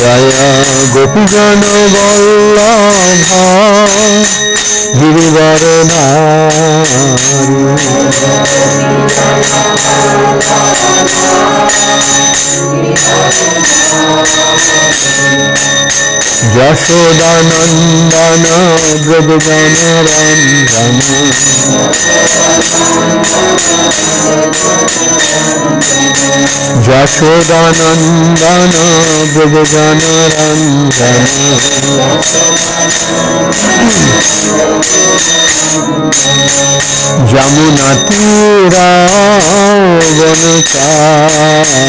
জয় গোপীজন বল্লভ গিরিবর যশোদানন্দন ব্রজজন রঞ্জন যশোদানন্দন ব্রজজন যমুনা তীরা भोजन चारू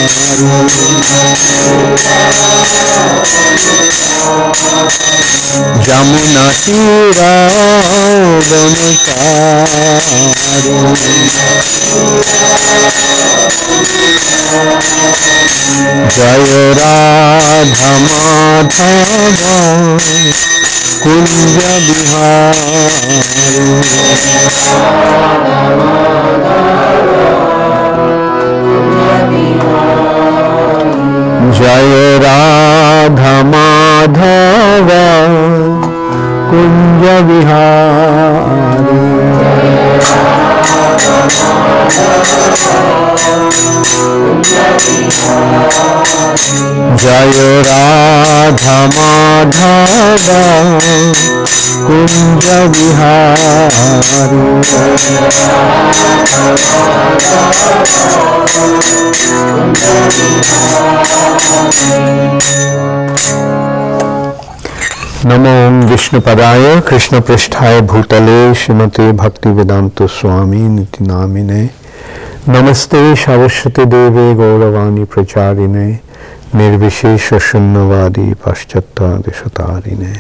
जमुना तीरा गम कारू जय राधा कुंज জয় রাধা মাধব কুঞ্জ বিহারী। जय राधा माधव कुंज बिहारी Thank you. নমো বিষ্ণুপদায় কৃষ্ণপৃষ্ঠায় ভূতলে শ্রীমতে ভক্তিবেদান্ত স্বামী নীতি নামিনে নমস্তে সরস্বতী দেবে গৌরবাণী প্রচারিণে নির্বিশেষ শূন্যবাদী পাশ্চাত্যাদিশতারিণে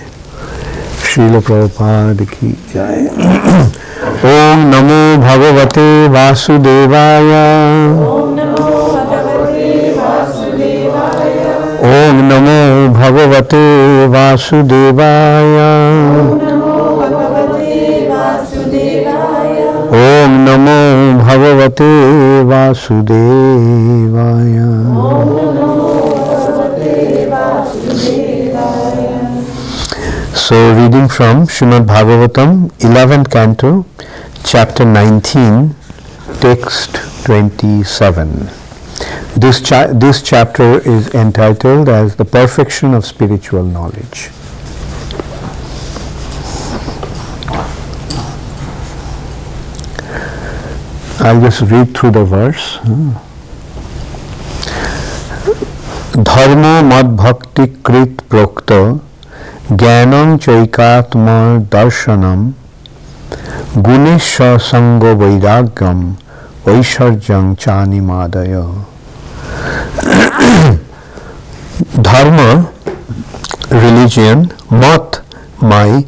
শিল প্রপাদ কি যায় ওম নমো ভগবতে বাসুদেবায় ॐ नमो भगवते वासुदेवाय ॐ नमो भगवते वासुदेवाय so reading from Srimad Bhagavatam eleven canto chapter nineteen text twenty seven This, cha- this chapter is entitled as The Perfection of Spiritual Knowledge. I'll just read through the verse. ধর্ম মদ ভক্তি কৃত প্রোক্ত জ্ঞানং চৈকাত্ম দর্শনম গুণেশ সঙ্গ বৈরাগ্যম ঐশ্বর্যং চানিমাদয় धर्म रिलीजियन मत, माई,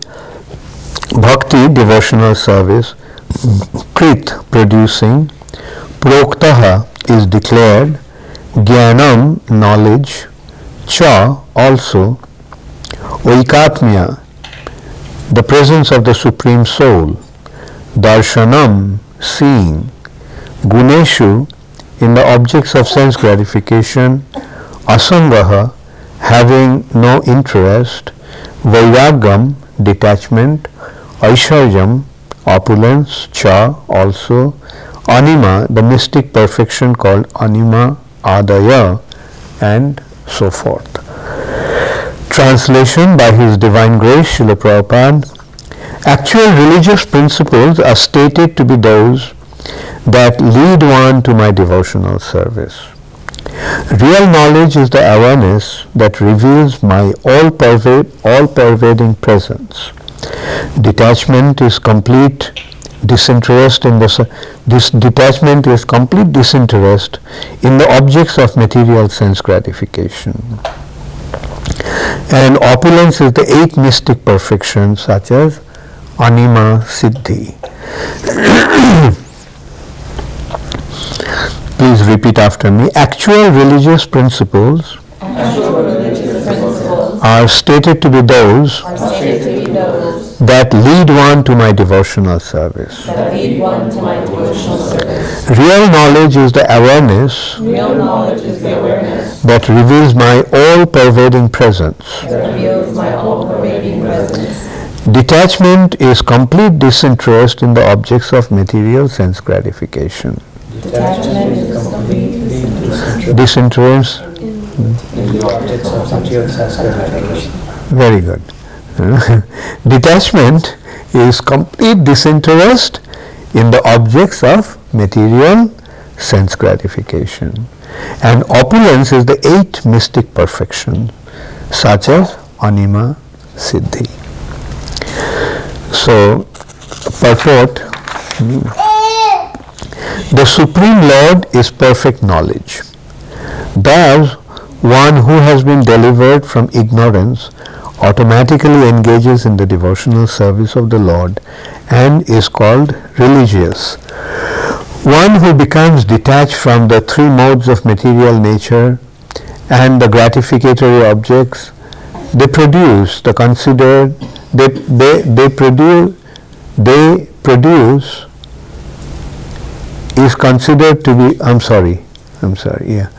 भक्ति devotional service कृत प्रोड्यूसिंग प्रोक्त इज़ डिक्लेयर्ड ज्ञानम नॉलेज च also ओकात्म्या the presence of the supreme soul दर्शनम सीइंग गुणेशु in the objects of sense gratification, asangaha, having no interest, vairagam, detachment, aishwarjam, opulence, cha, also, anima, the mystic perfection called anima, adaya, and so forth. Translation by His Divine Grace, Srila Prabhupada. Actual religious principles are stated to be those that lead one to my devotional service. Real knowledge is the awareness that reveals my all, pervading presence. Detachment is complete disinterest in the this detachment is complete disinterest in the objects of material sense gratification. And opulence is the eight mystic perfections such as anima siddhi. Please repeat after me. Actual religious principles, Actual religious principles are stated to be those that lead one to my devotional service. my devotional service. Real knowledge is the awareness Real knowledge is the awareness that reveals my all-pervading presence. Detachment is complete disinterest in the objects of material sense gratification. Detachment is complete disinterest Disinterest, in the objects of material very good. Detachment is complete disinterest in the objects of material sense gratification. And opulence is the eight mystic perfection, such as anima siddhi. So, purport The Supreme Lord is perfect knowledge. Thus, one who has been delivered from ignorance automatically engages in the devotional service of the Lord and is called religious. One who becomes detached from the three modes of material nature and the gratificatory objects they produce, the considered, they, they, they produce, they produce is considered to be, I'm sorry, I'm sorry, yeah.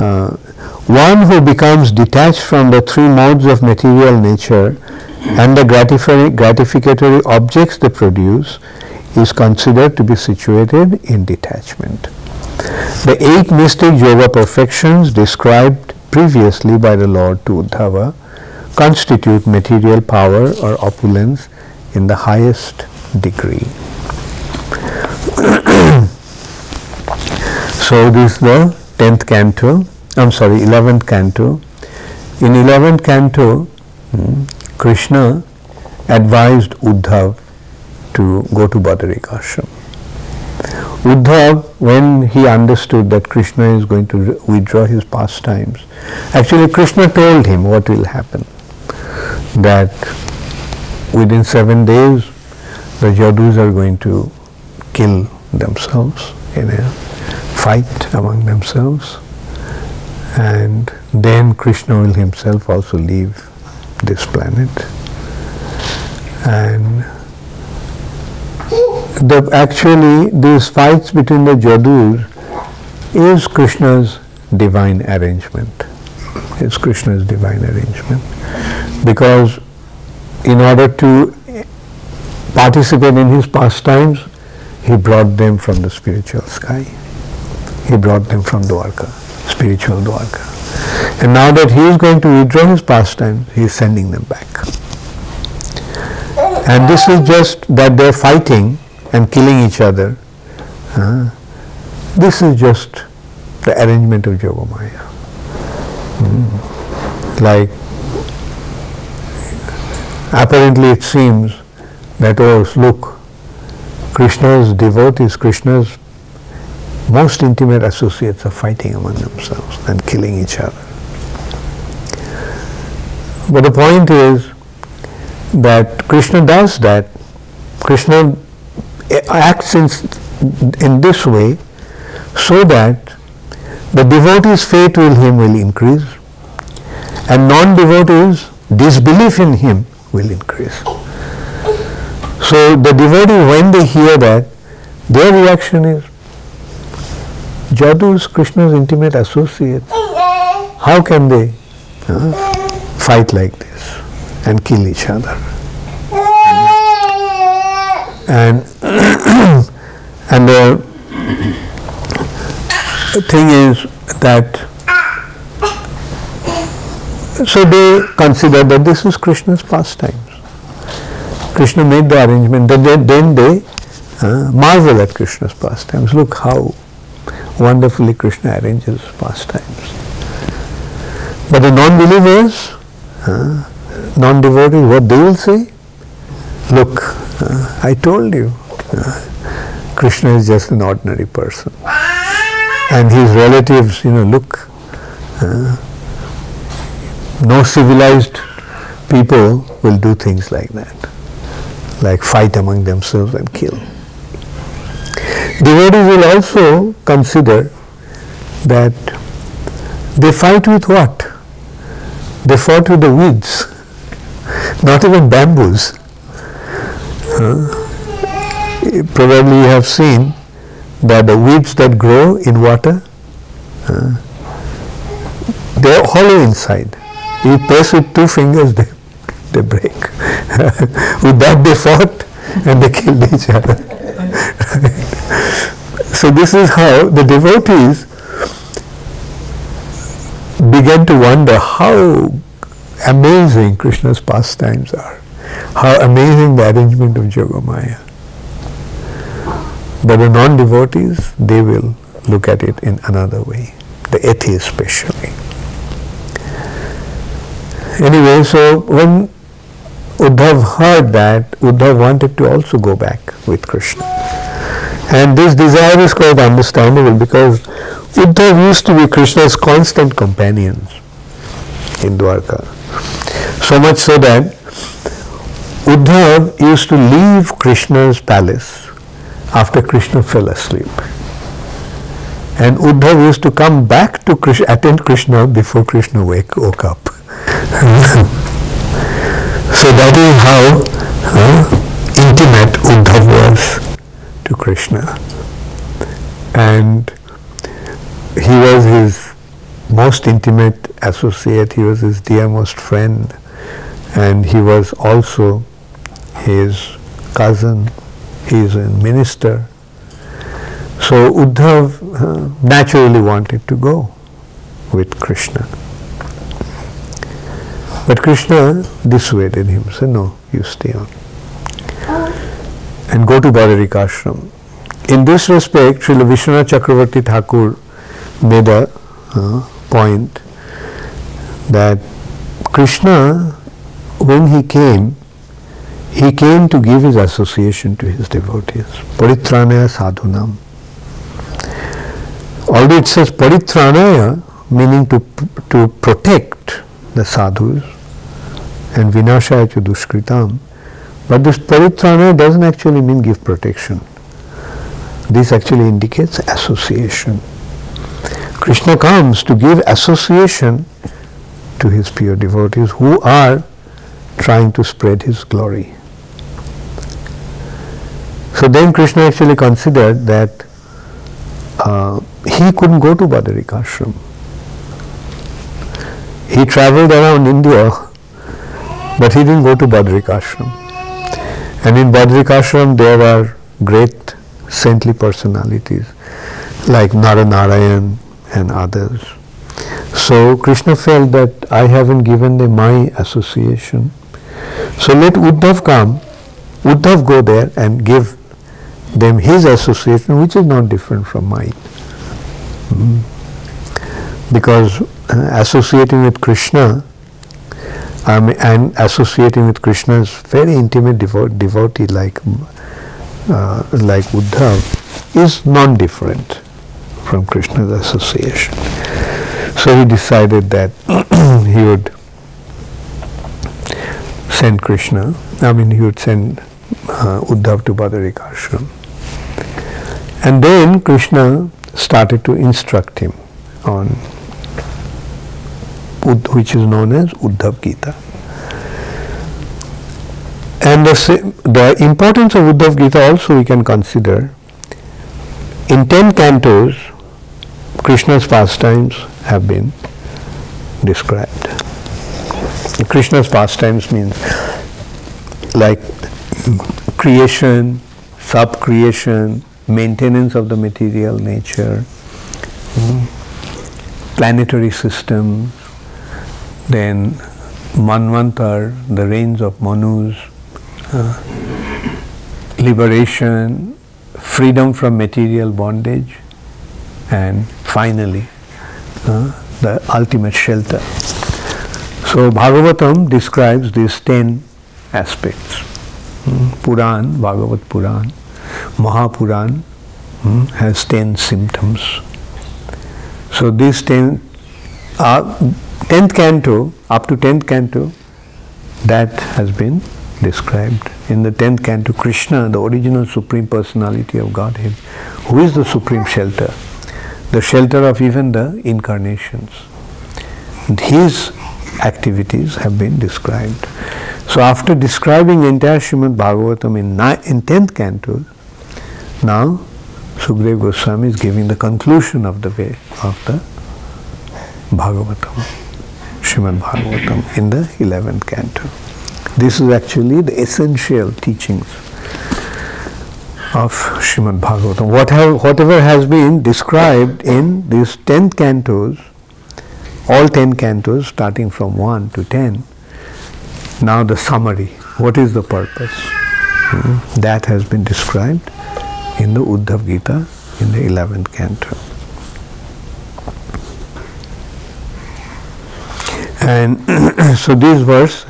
Uh, one who becomes detached from the three modes of material nature and the gratifi- gratificatory objects they produce is considered to be situated in detachment. The eight mystic yoga perfections described previously by the Lord to Uddhava constitute material power or opulence in the highest degree. So this is the 10th canto, I'm sorry, 11th canto. In 11th canto, hmm, Krishna advised Uddhav to go to Badarik. Uddhav, when he understood that Krishna is going to withdraw his pastimes, actually Krishna told him what will happen. That within seven days, the Jadus are going to kill themselves in a fight among themselves. And then Krishna will himself also leave this planet. And the actually these fights between the Jadus is Krishna's divine arrangement. It's Krishna's divine arrangement. Because in order to participate in his pastimes he brought them from the spiritual sky he brought them from Dwarka, spiritual Dwarka. And now that he is going to withdraw his pastime, he is sending them back. And this is just that they are fighting and killing each other. Uh, this is just the arrangement of Yogamaya. Mm. Like, apparently it seems that, oh, look, Krishna's devotees, Krishna's most intimate associates are fighting among themselves and killing each other. But the point is that Krishna does that. Krishna acts in, in this way so that the devotee's faith in him will increase and non-devotees' disbelief in him will increase. So the devotee, when they hear that, their reaction is, Jadu is Krishna's intimate associate. How can they uh, fight like this and kill each other? And and the thing is that so they consider that this is Krishna's pastimes. Krishna made the arrangement. Then they, then they uh, marvel at Krishna's pastimes. Look how wonderfully Krishna arranges pastimes. But the non-believers, uh, non-devotees, what they will say? Look, uh, I told you, uh, Krishna is just an ordinary person. And his relatives, you know, look, uh, no civilized people will do things like that, like fight among themselves and kill. Devotees will also consider that they fight with what? They fought with the weeds, not even bamboos. Uh, probably you have seen that the weeds that grow in water, uh, they are hollow inside. You press with two fingers, they, they break. with that they fought and they killed each other. So this is how the devotees began to wonder how amazing Krishna's pastimes are, how amazing the arrangement of Yogamaya. But the non-devotees, they will look at it in another way, the atheists especially. Anyway, so when Uddhav heard that, Uddhav wanted to also go back with Krishna. And this desire is quite understandable because Uddhav used to be Krishna's constant companions in Dwarka. So much so that Uddhav used to leave Krishna's palace after Krishna fell asleep. And Uddhav used to come back to Krishna, attend Krishna before Krishna wake, woke up. so that is how uh, intimate Uddhav was to Krishna. And he was his most intimate associate, he was his dearmost friend, and he was also his cousin, he is a minister. So Uddhav uh, naturally wanted to go with Krishna. But Krishna dissuaded him, said, no, you stay on. And go to Badarikashram. In this respect, Srila Vishwanath Chakravarti Thakur made a uh, point that Krishna, when he came, he came to give his association to his devotees. Paritranaya sadhunam. Although it says paritranaya, meaning to, to protect the sadhus, and vinashaya dushkritam, but this paritranaya doesn't actually mean give protection. This actually indicates association. Krishna comes to give association to his pure devotees who are trying to spread his glory. So then Krishna actually considered that uh, he couldn't go to Badarikashram. He traveled around India, but he didn't go to Badarikashram. And in Badarikashram there are great saintly personalities like Naranarayan and others. So Krishna felt that I haven't given them my association. So let Uddhav come, Uddhav go there and give them his association which is not different from mine. Mm. Because uh, associating with Krishna um, and associating with Krishna's very intimate devo- devotee like uh, like Uddhav is non-different from Krishna's association. So he decided that he would send Krishna, I mean he would send uh, Uddhav to Badarikashram. And then Krishna started to instruct him on which is known as Uddhav Gita. And the, the importance of Uddhav Gita also we can consider. In ten cantos, Krishna's pastimes have been described. Krishna's pastimes means like creation, sub-creation, maintenance of the material nature, planetary systems, then Manvantar, the reigns of Manus, uh, liberation, freedom from material bondage, and finally uh, the ultimate shelter. So Bhagavatam describes these ten aspects. Hmm, Puran, Bhagavat Puran, Mahapuran hmm, has ten symptoms. So these ten are 10th canto, up to 10th canto, that has been described. In the 10th canto, Krishna, the original Supreme Personality of Godhead, who is the supreme shelter, the shelter of even the incarnations. And his activities have been described. So, after describing the entire Srimad Bhagavatam in, ni- in 10th canto, now Sukdev Goswami is giving the conclusion of the way of the Bhagavatam. Srimad Bhagavatam in the 11th canto. This is actually the essential teachings of Srimad Bhagavatam. What have, whatever has been described in these 10 cantos, all 10 cantos starting from 1 to 10, now the summary. What is the purpose? Hmm, That has been described in the Uddhav Gita in the 11th canto. And so this verse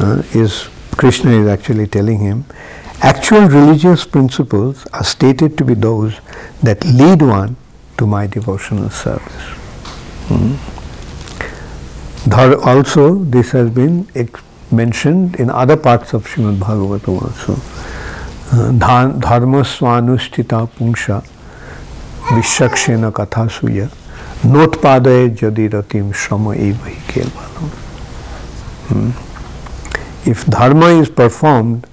uh, is Krishna is actually telling him actual religious principles are stated to be those that lead one to my devotional service. Hmm. Also, this has been ex- mentioned in other parts of Srimad Bhagavatam also. Uh, Dharma swanushtita pungsha vishakshena katha notpadaye jadi ratim shrama evahi kevalam. Hmm. If dharma is performed,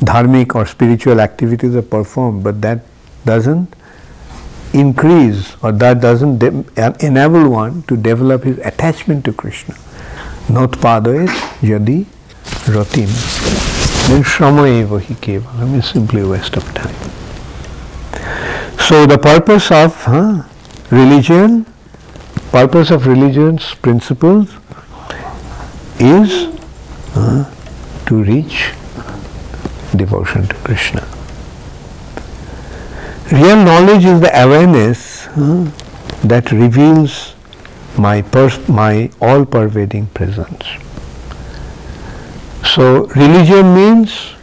dharmic or spiritual activities are performed, but that doesn't increase or that doesn't enable one to develop his attachment to Krishna. Notpadayet yadi ratim. Then shrama eva kevalam is simply a waste of time. So the purpose of religion, purpose of religion's principles is uh, to reach devotion to Krishna. Real knowledge is the awareness uh, that reveals my pers- my all pervading presence. So religion means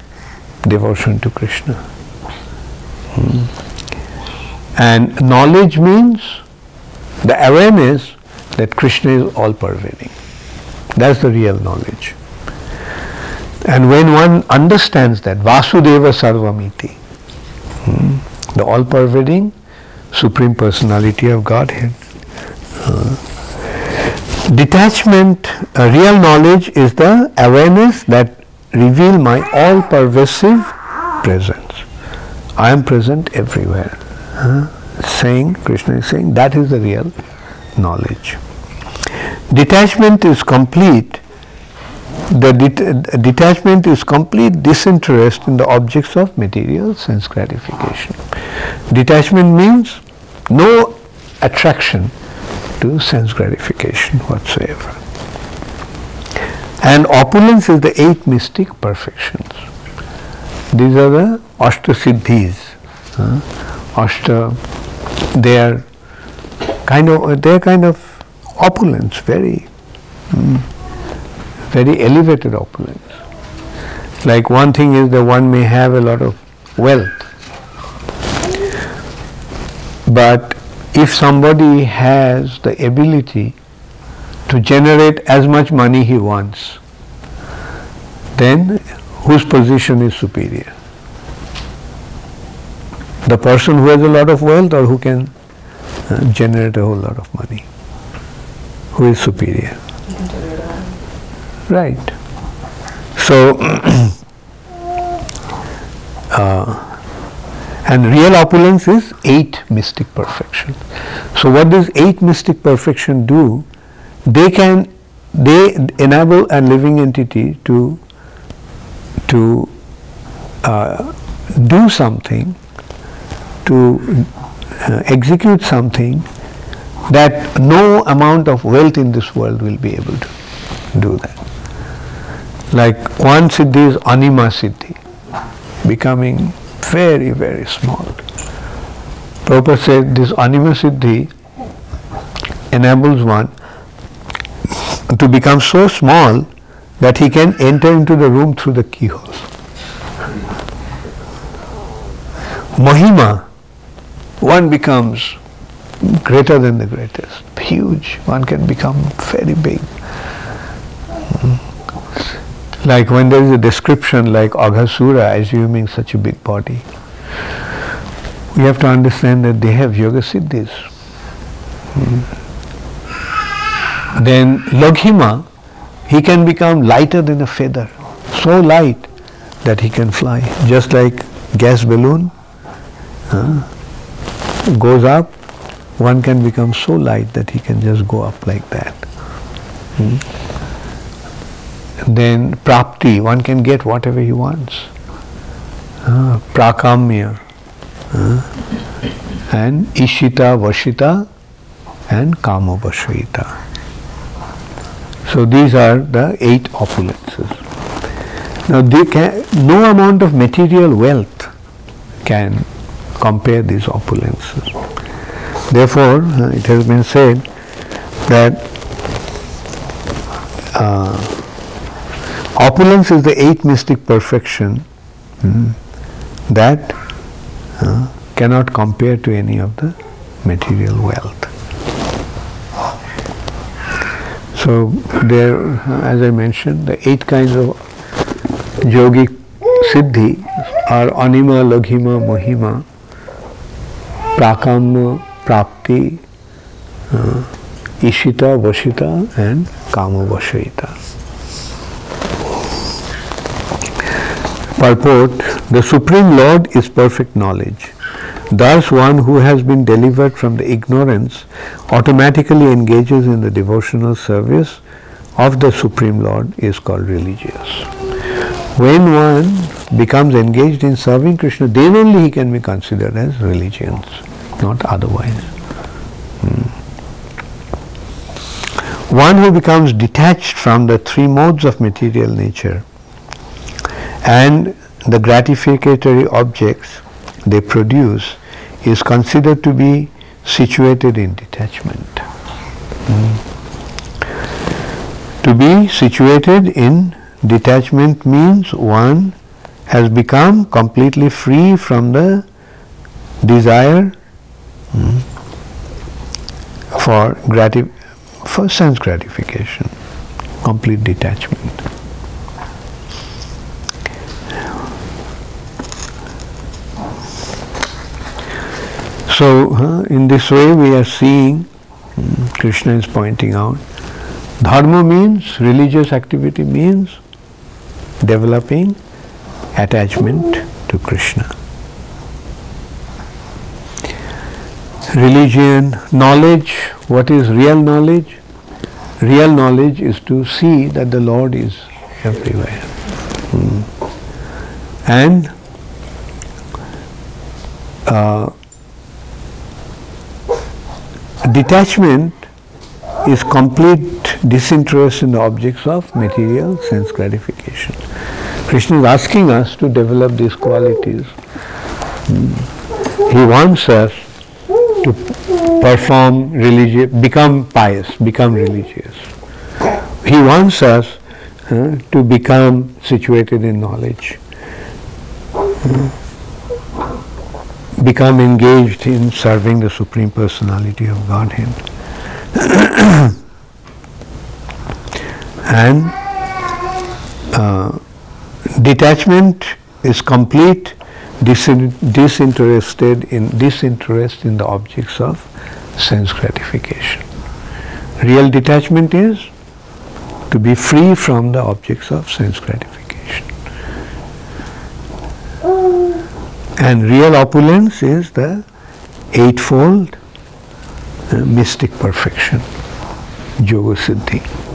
devotion to Krishna. Hmm. And knowledge means the awareness that Krishna is all pervading. That's the real knowledge. And when one understands that Vasudeva Sarvamiti, hmm, the all pervading Supreme Personality of Godhead, detachment, uh, real knowledge is the awareness that reveal my all pervasive presence. I am present everywhere. Saying, Krishna is saying, that is the real knowledge. Detachment is complete. The det- detachment is complete disinterest in the objects of material sense gratification. Detachment means no attraction to sense gratification whatsoever. And opulence is the eight mystic perfections. These are the Ashta Siddhis. huh? Ashta, they are kind of, they are kind of opulence, very, mm, very elevated opulence. Like one thing is that one may have a lot of wealth, but if somebody has the ability to generate as much money he wants, then whose position is superior? The person who has a lot of wealth or who can uh, generate a whole lot of money? Who is superior? Right. So, uh, and real opulence is eight mystic perfection. So what does eight mystic perfection do? They can they enable a living entity to to uh, do something, to uh, execute something that no amount of wealth in this world will be able to do that. Like one siddhi is anima siddhi, becoming very, very small. Prabhupada said this anima siddhi enables one to become so small that he can enter into the room through the keyhole. Mahima, one becomes greater than the greatest, huge. One can become very big. Hmm. Like when there is a description like Aghasura assuming such a big body, we have to understand that they have yoga siddhis. Hmm. Then Laghima, he can become lighter than a feather, so light that he can fly, just like gas balloon goes up, one can become so light that he can just go up like that. Hmm? Then prapti, one can get whatever he wants. Uh, prakamya, uh, and ishita, vashita, and kama vashita. So these are the eight opulences. Now can, no amount of material wealth can compare these opulences. Therefore, uh, it has been said that uh, opulence is the eighth mystic perfection mm, that uh, cannot compare to any of the material wealth. So there, as I mentioned, the eight kinds of yogic siddhi are anima, laghima, mahima, prakama, prapti, ishita, vashita, and kama vashita. Purport The Supreme Lord is perfect knowledge. Thus, one who has been delivered from the ignorance automatically engages in the devotional service of the Supreme Lord is called religious. When one becomes engaged in serving Krishna, then only he can be considered as religious, not otherwise. Hmm. One who becomes detached from the three modes of material nature and the gratificatory objects they produce is considered to be situated in detachment. Mm. To be situated in detachment means one has become completely free from the desire mm, for grati- for sense gratification, complete detachment. So, in this way, we are seeing, um, Krishna is pointing out, dharma means, religious activity means developing attachment to Krishna. Religion, knowledge, what is real knowledge? Real knowledge is to see that the Lord is everywhere. Mm. And uh, detachment is complete disinterest in the objects of material sense gratification. Krishna is asking us to develop these qualities. He wants us to perform religious, become pious, become religious. He wants us uh, to become situated in knowledge. Become engaged in serving the Supreme Personality of Godhead. and uh, detachment is complete disin- disinterested in disinterest in the objects of sense gratification. Real detachment is to be free from the objects of sense gratification. And real opulence is the eightfold uh, mystic perfection, Yoga Siddhi.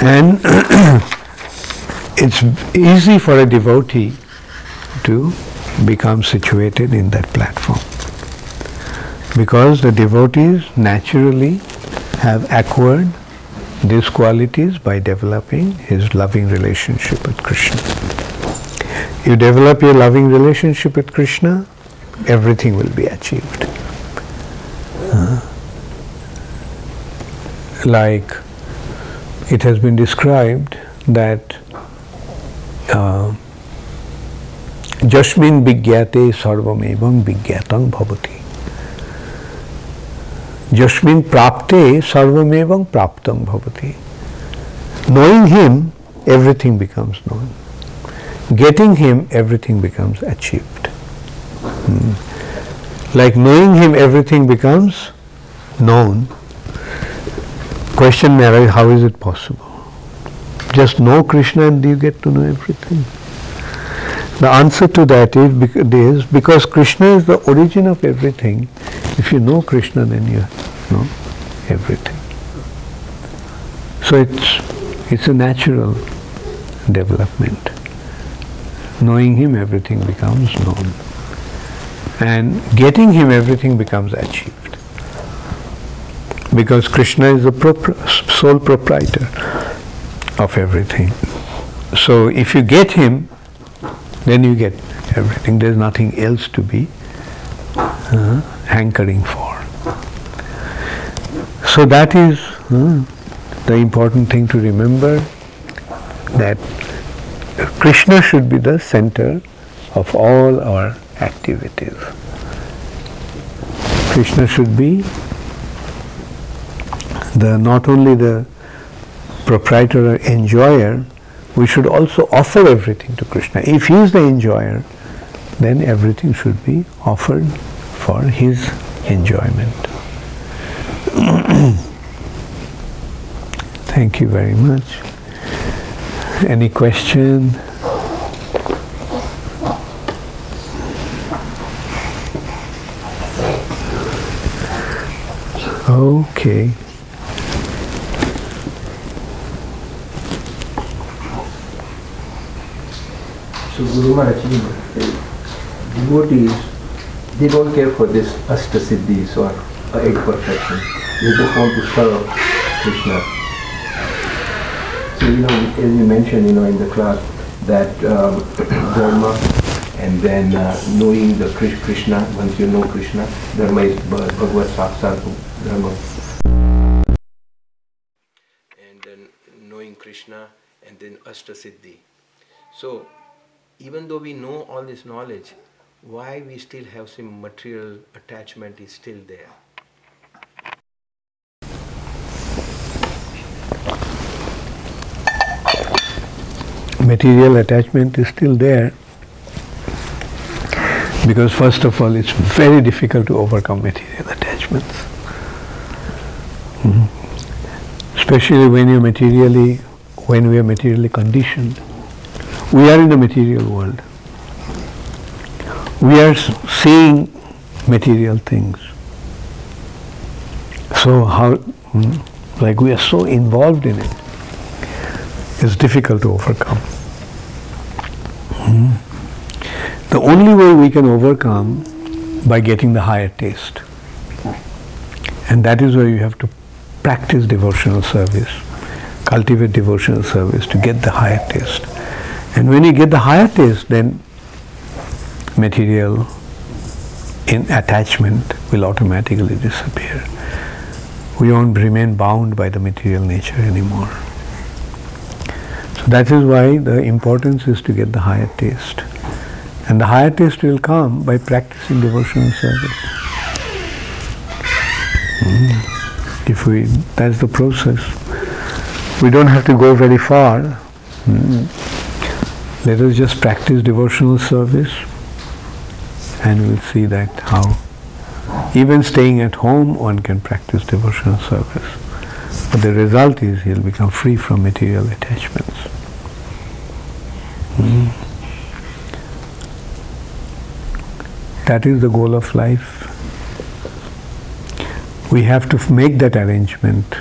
And it's easy for a devotee to become situated in that platform because the devotees naturally have acquired these qualities by developing his loving relationship with Krishna. You develop your loving relationship with Krishna, everything will be achieved. Uh, like it has been described that uh, Jasmin Vigyate Sarvamevam Vigyatam Bhavati. Jasmin Prapte Sarvamevam Praptam Bhavati. Knowing him, everything becomes known. Getting him, everything becomes achieved. Hmm. Like knowing him, everything becomes known. Question arises, how is it possible? Just know Krishna and you get to know everything. The answer to that is because Krishna is the origin of everything. If you know Krishna, then you know everything. So it's it's a natural development. Knowing him, everything becomes known, and getting him, everything becomes achieved. Because Krishna is the sole proprietor of everything. So if you get him, then you get everything. There's nothing else to be uh, hankering for. So that is uh, the important thing to remember that Krishna should be the center of all our activities. Krishna should be the not only the proprietor or enjoyer, we should also offer everything to Krishna. If he is the enjoyer, then everything should be offered for his enjoyment. Thank you very much. Any question? Okay. So Guru Maharaj, devotees, they don't care for this astasiddhis or eight perfection. They just want to serve Krishna. So you know, as you mentioned, you know, in the class, that um, dharma and then uh, knowing the Krishna, once you know Krishna, dharma is Bhagavad Saksat dharma. And then knowing Krishna and then Astasiddhi. So even though we know all this knowledge, why we still have some material attachment is still there. Material attachment is still there because first of all it's very difficult to overcome material attachments. Mm-hmm. Especially when you're materially when we are materially conditioned we are in the material world. We are seeing material things. So how, hmm, like we are so involved in it, it's difficult to overcome. Hmm. The only way we can overcome by getting the higher taste. And that is where you have to practice devotional service, cultivate devotional service to get the higher taste. And when you get the higher taste, then material in attachment will automatically disappear. We won't remain bound by the material nature anymore. So that is why the importance is to get the higher taste. And the higher taste will come by practicing devotional service. Mm. If we, that's the process. We don't have to go very far. Mm. Let us just practice devotional service and we'll see that how even staying at home one can practice devotional service. But the result is he'll become free from material attachments. Mm. That is the goal of life. We have to make that arrangement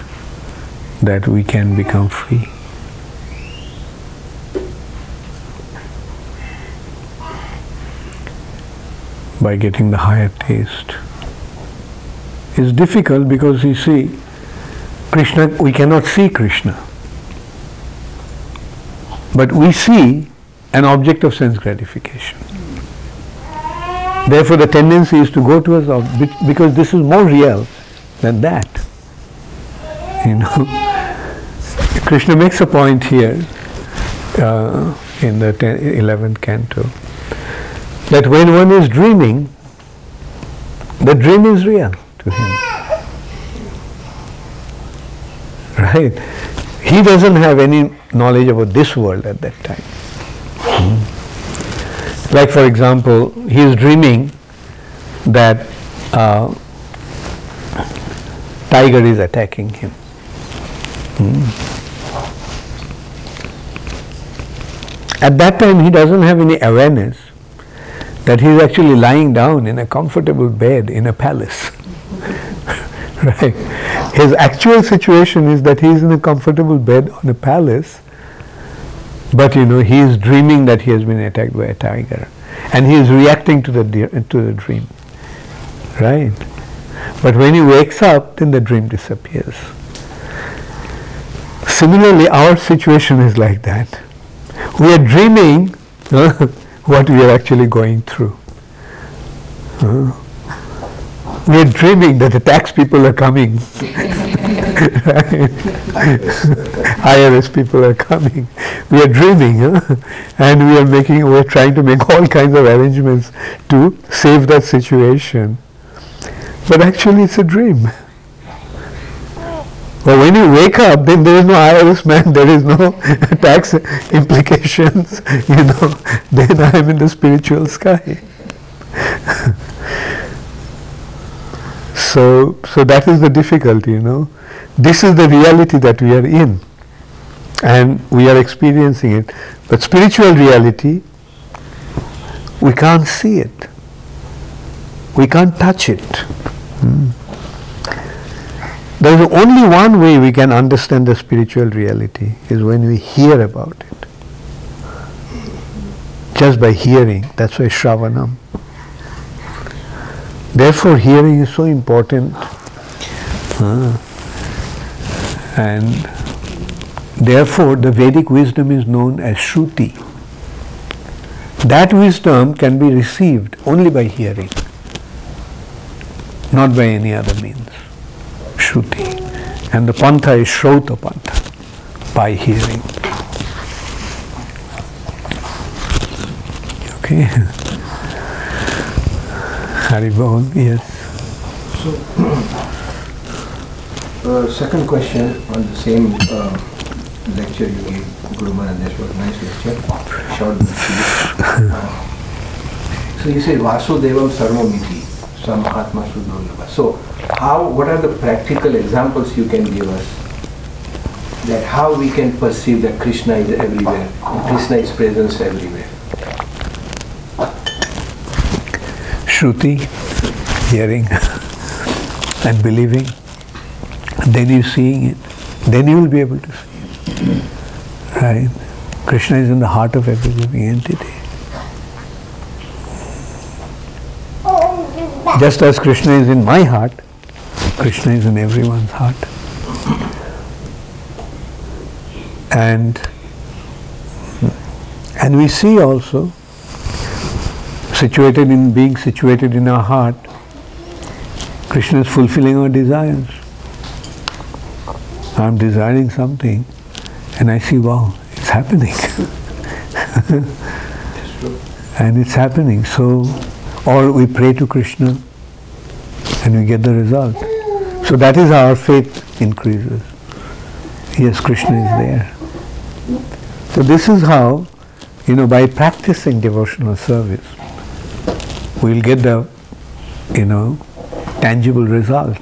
that we can become free. By getting the higher taste. It's difficult because you see, Krishna, we cannot see Krishna. But we see an object of sense gratification. Therefore, the tendency is to go towards because this is more real than that. You know, Krishna makes a point here uh, in the 11th canto that when one is dreaming, the dream is real to him. Right? He doesn't have any knowledge about this world at that time. Hmm. Like, for example, he is dreaming that uh, tiger is attacking him. Hmm. At that time, he doesn't have any awareness that he is actually lying down in a comfortable bed in a palace. right? His actual situation is that he is in a comfortable bed on a palace, but you know he is dreaming that he has been attacked by a tiger, and he is reacting to the to the dream. Right? But when he wakes up, then the dream disappears. Similarly, our situation is like that. We are dreaming what we are actually going through. Uh, we are dreaming that the tax people are coming. IRS people are coming. We are dreaming, huh? and we are making, we are trying to make all kinds of arrangements to save that situation. But actually, it's a dream. But when you wake up, then there is no IRS man, there is no tax implications, you know, then I am in the spiritual sky. so, so that is the difficulty, you know. This is the reality that we are in and we are experiencing it. But spiritual reality, we can't see it. We can't touch it. Hmm. There is only one way we can understand the spiritual reality is when we hear about it. Just by hearing. That's why Shravanam. Therefore, hearing is so important. Uh, and therefore, the Vedic wisdom is known as Shruti. That wisdom can be received only by hearing, not by any other means. Shruti. And the Pantha is Shrauta Pantha, by hearing. Okay. Haribol, yes. So, uh, second question on the same uh, lecture you gave, Guru Maharaj, this was a nice lecture, short uh, So you say Vasudevam Sarvamiti, Sudurlabha. So how, what are the practical examples you can give us that how we can perceive that Krishna is everywhere, Krishna is presence everywhere? Shruti, hearing and believing, then you're seeing it, then you will be able to see it. Right? Krishna is in the heart of every living entity. Just as Krishna is in my heart, Krishna is in everyone's heart. And and we see also situated in being situated in our heart, Krishna is fulfilling our desires. I'm desiring something and I see, wow, it's happening. and it's happening. So, or we pray to Krishna and we get the result. So that is how our faith increases. Yes, Krishna is there. So this is how, you know, by practicing devotional service, we'll get the, you know, tangible result.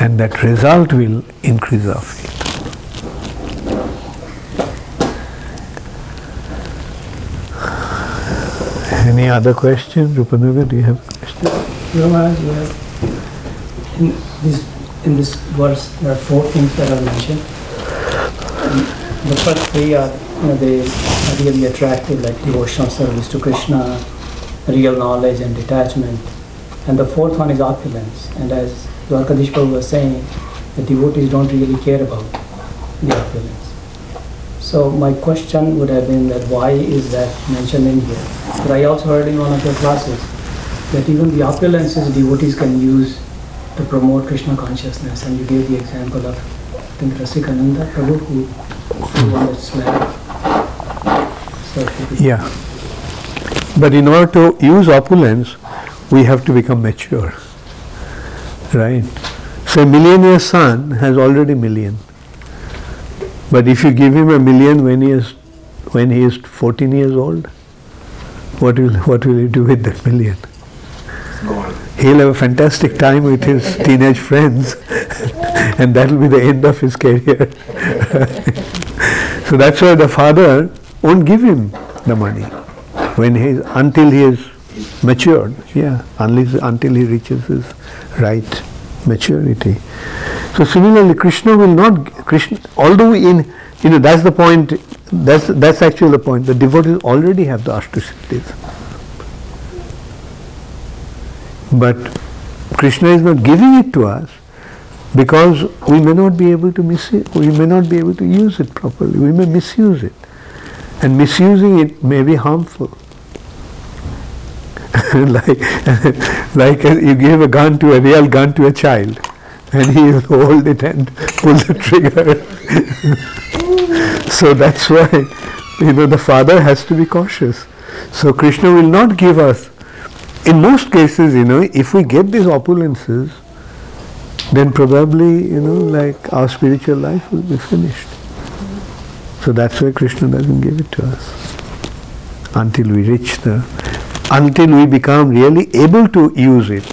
And that result will increase our faith. Any other questions? Rupanuga, do you have a question? No, you have, in this, in this verse, there are four things that are mentioned. And The first three are, you know, they are really attractive, like devotional service to Krishna, real knowledge and detachment. And the fourth one is opulence. And as Dwarkadish Prabhu was saying, the devotees don't really care about the opulence. So my question would have been that why is that mentioned in here? But I also heard in one of your classes that even the opulences devotees can use to promote Krishna consciousness, and you gave the example of I think Rasikananda Prabhu who won that slab. So Yeah. But in order to use opulence, we have to become mature. Right? So millionaire son has already million. But if you give him a million when he is when he is 14 years old, what will what will he do with that million? He'll have a fantastic time with his teenage friends, and that will be the end of his career. so that's why the father won't give him the money when he until he is matured. Yeah, unless until he reaches his right maturity. So similarly, Krishna will not Krishna. Although in you know that's the point. That's that's actually the point. The devotees already have the Ashtasiddhis. But Krishna is not giving it to us because we may not be able to miss it, we may not be able to use it properly, we may misuse it. And misusing it may be harmful. like, like you give a gun to a real gun to a child and he will hold it and pull the trigger. so that's why you know the father has to be cautious. So Krishna will not give us in most cases, you know, if we get these opulences, then probably, you know, like our spiritual life will be finished. So that's why Krishna doesn't give it to us until we reach the, until we become really able to use it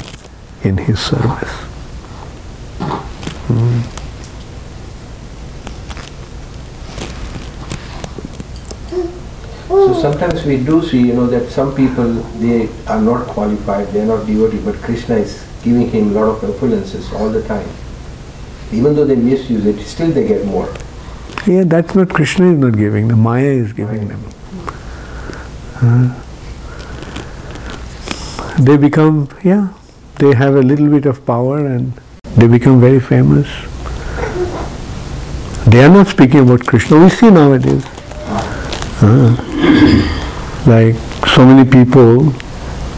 in His service. Hmm. So sometimes we do see, you know, that some people they are not qualified, they are not devotee, but Krishna is giving him a lot of opulences all the time. Even though they misuse it, still they get more. Yeah, that's not Krishna is not giving them, Maya is giving them. Uh, they become, yeah, they have a little bit of power and they become very famous. They are not speaking about Krishna. We see nowadays. Uh, like so many people,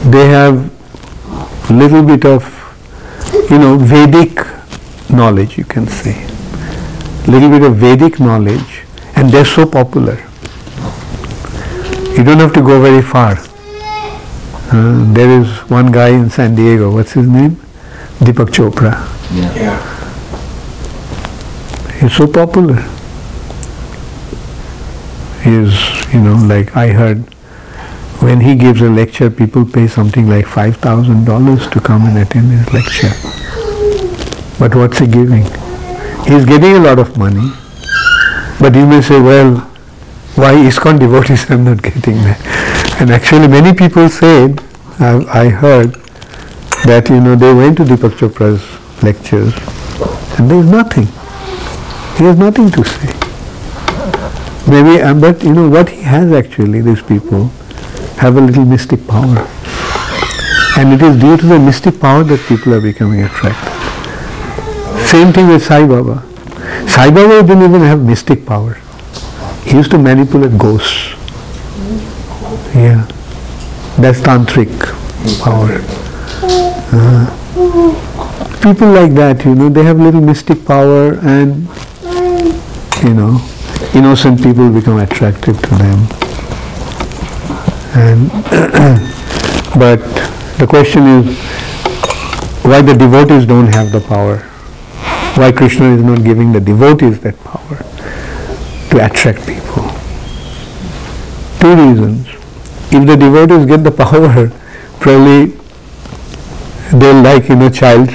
they have little bit of, you know, Vedic knowledge, you can say little bit of Vedic knowledge and they're so popular. You don't have to go very far. Uh, there is one guy in San Diego, what's his name? Deepak Chopra. Yeah. He's so popular. Is, you know, like I heard when he gives a lecture, people pay something like $5,000 to come and attend his lecture. But what's he giving? He's getting a lot of money, but you may say, well, why ISKCON devotees are not getting that? And actually many people said, I, I heard, that you know they went to Deepak Chopra's lectures and there is nothing. He has nothing to say. Maybe, uh, but you know what he has actually, these people have a little mystic power. And it is due to the mystic power that people are becoming attracted. Same thing with Sai Baba. Sai Baba didn't even have mystic power. He used to manipulate ghosts. Yeah. That's tantric power. Uh, people like that, you know, they have little mystic power and, you know, innocent people become attracted to them. And but the question is why the devotees don't have the power? Why Krishna is not giving the devotees that power to attract people? Two reasons. If the devotees get the power, probably they'll like, you know, child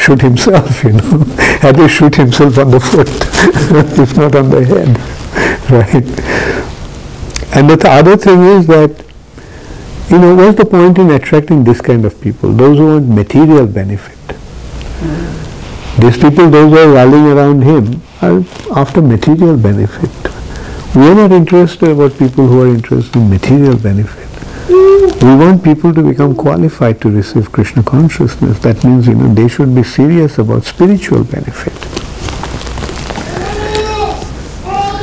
shoot himself, you know, at least shoot himself on the foot, if not on the head, right? And the other thing is that, you know, what's the point in attracting this kind of people? Those who want material benefit. These people, those who are rallying around him, are after material benefit. We are not interested about people who are interested in material benefit. We want people to become qualified to receive Krishna consciousness. That means, you know, they should be serious about spiritual benefit.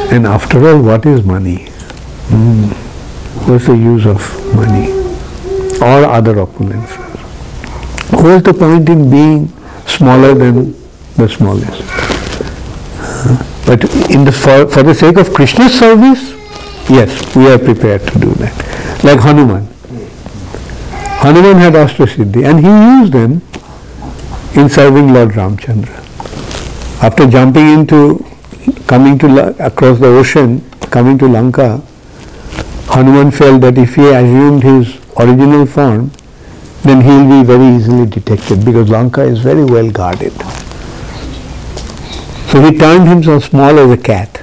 And after all, what is money? Hmm. What's the use of money or other opulences? What's the point in being smaller than the smallest? But in the for, for the sake of Krishna's service, yes, we are prepared to do that. Like Hanuman. Hanuman had Ashta-Siddhi and he used them in serving Lord Ramchandra. After jumping into, coming to, across the ocean, coming to Lanka, Hanuman felt that if he assumed his original form, then he will be very easily detected because Lanka is very well guarded. So he turned himself small as a cat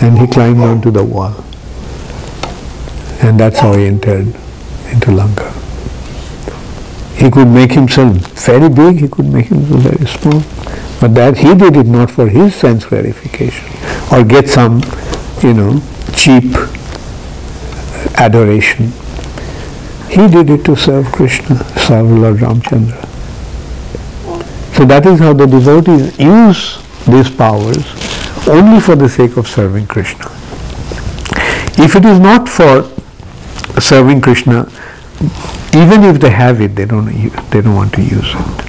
and he climbed onto the wall. And that's how he entered into Lanka. He could make himself very big, he could make himself very small. But that he did it not for his sense gratification or get some, you know, cheap adoration. He did it to serve Krishna, serve Lord Ramchandra. So that is how the devotees use these powers only for the sake of serving Krishna. If it is not for serving Krishna, even if they have it, they don't they don't want to use it.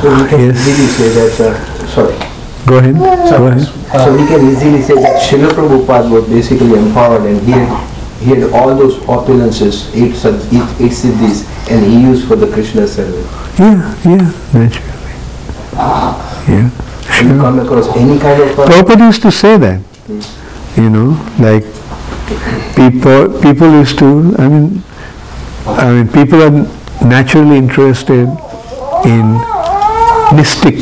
So we can Yes. easily say that, uh, sorry. Go ahead. Go ahead. So we can easily say that Srila Prabhupada was basically empowered and he had, he had all those opulences, eight, sad- eight, eight siddhis, and he used for the Krishna service. Yeah, yeah, naturally. Yeah, Have you come across any kind of... Prabhupada used to say that, you know, like people, people used to, I mean, I mean, people are naturally interested in mystic,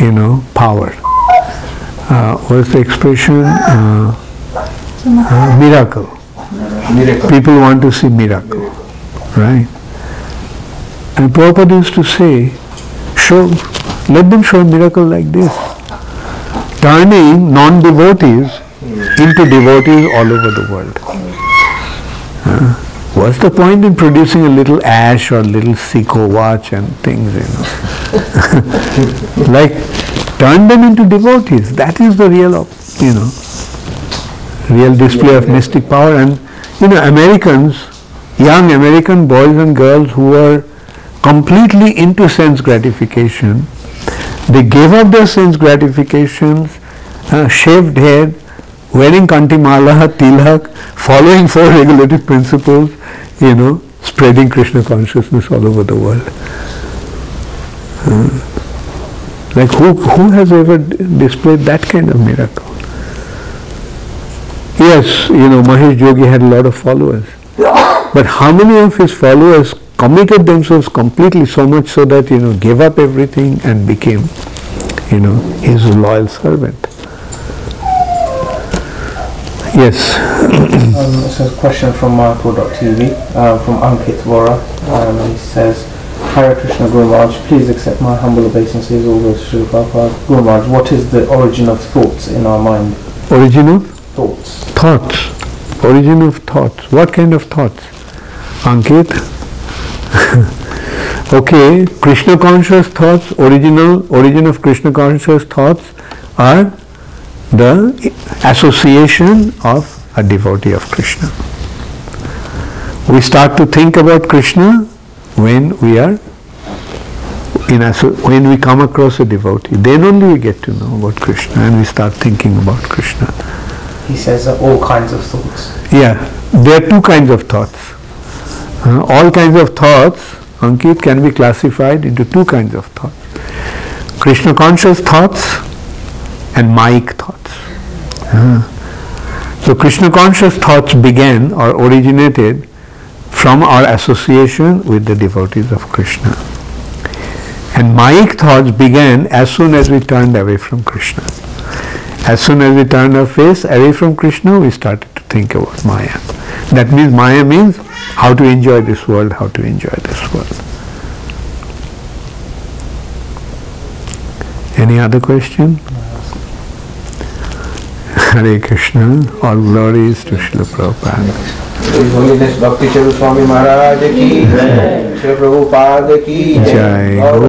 you know, power. Uh, what's the expression? Uh, uh, miracle. miracle? People want to see miracle, right? And Prabhupada used to say, show, let them show a miracle like this. Turning non-devotees into devotees all over the world. What's the point in producing a little ash or little Seiko watch and things, you know? like, turn them into devotees. That is the real, you know, real display of mystic power. And, you know, Americans, young American boys and girls who are completely into sense gratification, they gave up their sense gratifications, uh, shaved head, wearing kantimala, tilak, following four regulative principles, you know, spreading Krishna consciousness all over the world. Uh, like who, who has ever displayed that kind of miracle? Yes, you know, Mahesh Yogi had a lot of followers. But how many of his followers committed themselves completely so much so that, you know, gave up everything and became, you know, his loyal servant? Yes. Um, this is a question from Mayapur.tv uh, from Ankit Vora. Um, he says, Hare Krishna Guru Maharaj, please accept my humble obeisances over Sri Prabhupada. Guru Maharaj, what is the origin of thoughts in our mind? Origin of Thoughts. thoughts. Origin of thoughts. What kind of thoughts? Ankit? okay, Krishna conscious thoughts, original, origin of Krishna conscious thoughts are the association of a devotee of Krishna. We start to think about Krishna when we are in asso- when we come across a devotee. Then only we get to know about Krishna and we start thinking about Krishna. He says all kinds of thoughts. Yeah, there are two kinds of thoughts. Uh, all kinds of thoughts, Ankit, can be classified into two kinds of thoughts. Krishna conscious thoughts and Mayic thoughts. Uh, so Krishna conscious thoughts began or originated from our association with the devotees of Krishna. And Mayic thoughts began as soon as we turned away from Krishna. As soon as we turned our face away from Krishna, we started think about Maya. That means Maya means how to enjoy this world, how to enjoy this world. Any other question? Hare Krishna. All glories to Srila Prabhupada. His Holiness Bhakti Charu Swami Maharaj ki jai, Shri Prabhupada ki Jai. jai, Gaur